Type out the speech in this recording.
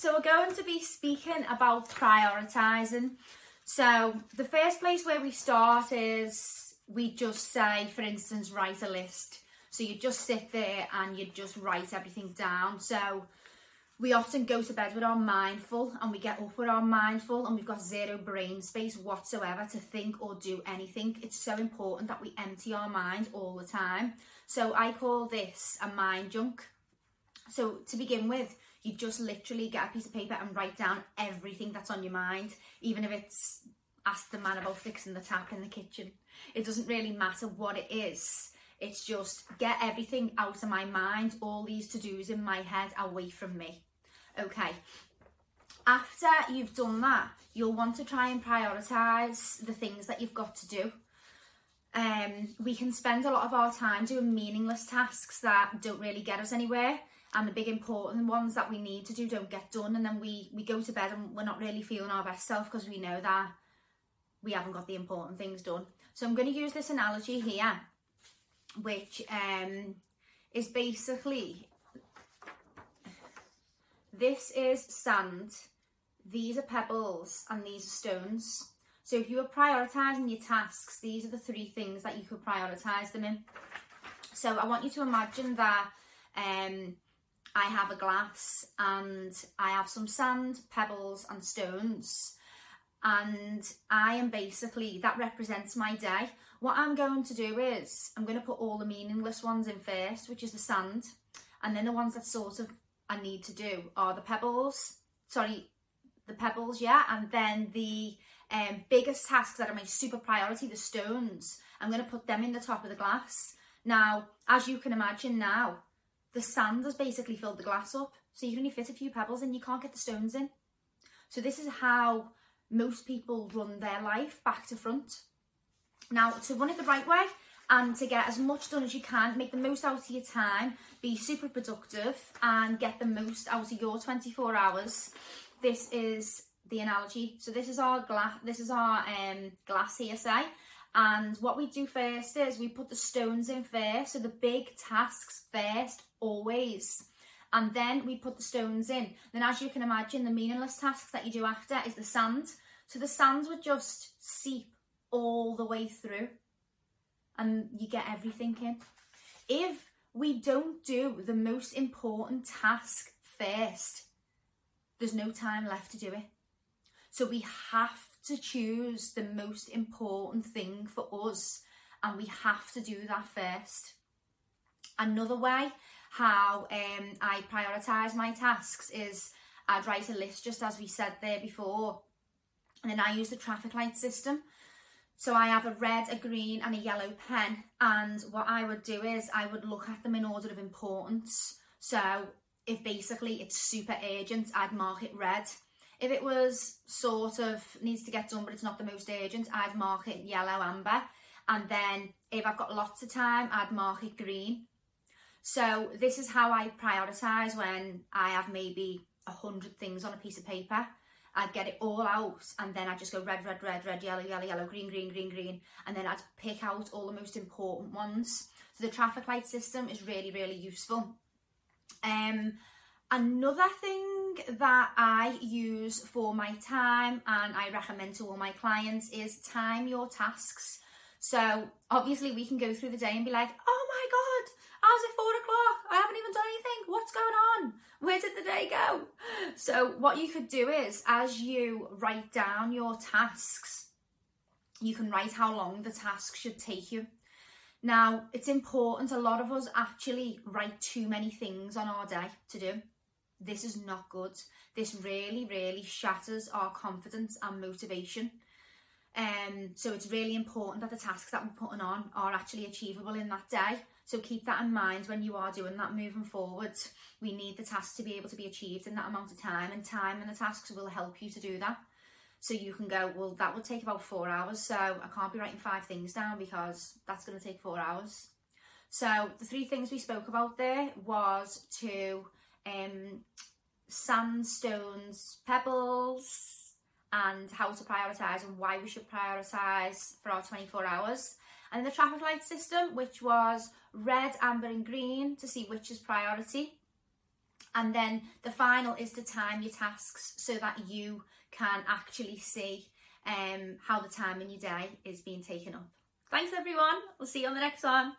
so we're going to be speaking about prioritizing. So the first place where we start is we just say, for instance, write a list. So you just sit there and you just write everything down. So we often go to bed with our mindful and we get up with our mindful and we've got zero brain space whatsoever to think or do anything. It's so important that we empty our mind all the time. So I call this a mind junk. So to begin with, you just literally get a piece of paper and write down everything that's on your mind, even if it's ask the man about fixing the tap in the kitchen. It doesn't really matter what it is. It's just get everything out of my mind, all these to dos in my head away from me. Okay. After you've done that, you'll want to try and prioritize the things that you've got to do. Um, we can spend a lot of our time doing meaningless tasks that don't really get us anywhere and the big important ones that we need to do don't get done and then we we go to bed and we're not really feeling our best self because we know that we haven't got the important things done. So i'm going to use this analogy here which um is basically this is sand these are pebbles and these are stones. So if you were prioritizing your tasks these are the three things that you could prioritize them in. So i want you to imagine that um I have a glass and I have some sand, pebbles and stones and I am basically, that represents my day. What I'm going to do is, I'm going to put all the meaningless ones in first, which is the sand, and then the ones that sort of I need to do are the pebbles, sorry, the pebbles, yeah, and then the um, biggest tasks that are my super priority, the stones, I'm going to put them in the top of the glass. Now, as you can imagine now, the sand has basically filled the glass up. So you can only fit a few pebbles and you can't get the stones in. So this is how most people run their life back to front. Now, to run it the right way and to get as much done as you can, make the most out of your time, be super productive and get the most out of your 24 hours. This is the analogy. So this is our glass, this is our um, glass here, say, and what we do first is we put the stones in first, so the big tasks first, always. And then we put the stones in. Then as you can imagine, the meaningless tasks that you do after is the sand. So the sand would just seep all the way through and you get everything in. If we don't do the most important task first, there's no time left to do it. So we have to choose the most important thing for us and we have to do that first. Another way how um, I prioritise my tasks is I'd write a list just as we said there before and then I use the traffic light system. So I have a red, a green and a yellow pen and what I would do is I would look at them in order of importance. So if basically it's super urgent, I'd mark it red. If it was sort of needs to get done but it's not the most urgent, I'd mark it yellow, amber. And then if I've got lots of time, I'd mark it green. So this is how I prioritise when I have maybe a hundred things on a piece of paper. I'd get it all out and then I'd just go red, red, red, red, yellow, yellow, yellow, green, green, green, green. And then I'd pick out all the most important ones. So the traffic light system is really, really useful. Um, Another thing that I use for my time and I recommend to all my clients is time your tasks. So obviously we can go through the day and be like, oh my God, how's it four o'clock? I haven't even done anything. What's going on? Where did the day go? So what you could do is as you write down your tasks, you can write how long the task should take you. Now, it's important, a lot of us actually write too many things on our day to do this is not good. This really, really shatters our confidence and motivation. Um, so it's really important that the tasks that we're putting on are actually achievable in that day. So keep that in mind when you are doing that moving forward. We need the tasks to be able to be achieved in that amount of time, and time and the tasks will help you to do that. So you can go, well, that would take about four hours, so I can't be writing five things down because that's going to take four hours. So the three things we spoke about there was to um, sandstones, pebbles, and how to prioritise and why we should prioritise for our 24 hours. And the traffic light system, which was red, amber, and green to see which is priority. And then the final is to time your tasks so that you can actually see um, how the time in your day is being taken up. Thanks everyone. We'll see you on the next one.